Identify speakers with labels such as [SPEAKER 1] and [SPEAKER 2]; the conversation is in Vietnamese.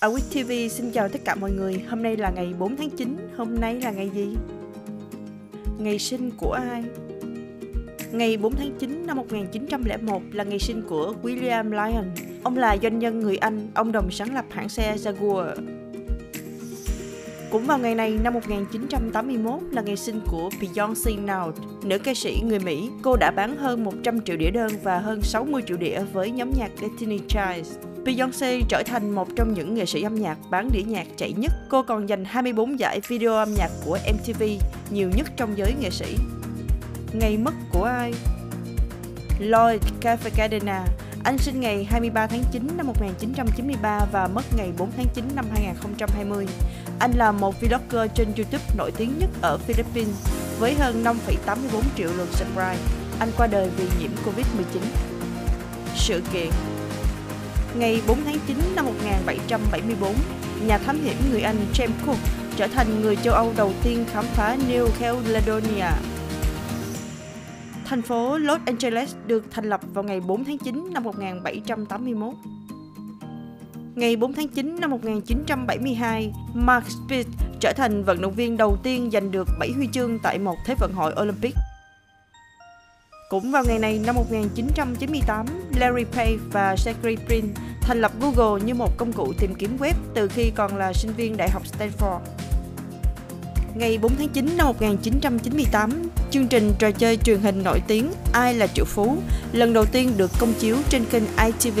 [SPEAKER 1] Awit TV xin chào tất cả mọi người. Hôm nay là ngày 4 tháng 9. Hôm nay là ngày gì? Ngày sinh của ai? Ngày 4 tháng 9 năm 1901 là ngày sinh của William Lyon. Ông là doanh nhân người Anh, ông đồng sáng lập hãng xe Jaguar. Cũng vào ngày này năm 1981 là ngày sinh của Beyoncé Knowles, nữ ca sĩ người Mỹ. Cô đã bán hơn 100 triệu đĩa đơn và hơn 60 triệu đĩa với nhóm nhạc Destiny Child. Beyoncé trở thành một trong những nghệ sĩ âm nhạc bán đĩa nhạc chạy nhất. Cô còn giành 24 giải video âm nhạc của MTV, nhiều nhất trong giới nghệ sĩ. Ngày mất của ai? Lloyd Cafecadena, anh sinh ngày 23 tháng 9 năm 1993 và mất ngày 4 tháng 9 năm 2020. Anh là một vlogger trên YouTube nổi tiếng nhất ở Philippines với hơn 5,84 triệu lượt subscribe. Anh qua đời vì nhiễm Covid-19. Sự kiện Ngày 4 tháng 9 năm 1774, nhà thám hiểm người Anh James Cook trở thành người châu Âu đầu tiên khám phá New Caledonia. Thành phố Los Angeles được thành lập vào ngày 4 tháng 9 năm 1781. Ngày 4 tháng 9 năm 1972, Mark Spitz trở thành vận động viên đầu tiên giành được 7 huy chương tại một Thế vận hội Olympic. Cũng vào ngày này năm 1998, Larry Page và Sergey Brin thành lập Google như một công cụ tìm kiếm web từ khi còn là sinh viên Đại học Stanford. Ngày 4 tháng 9 năm 1998, chương trình trò chơi truyền hình nổi tiếng Ai là triệu phú lần đầu tiên được công chiếu trên kênh ITV.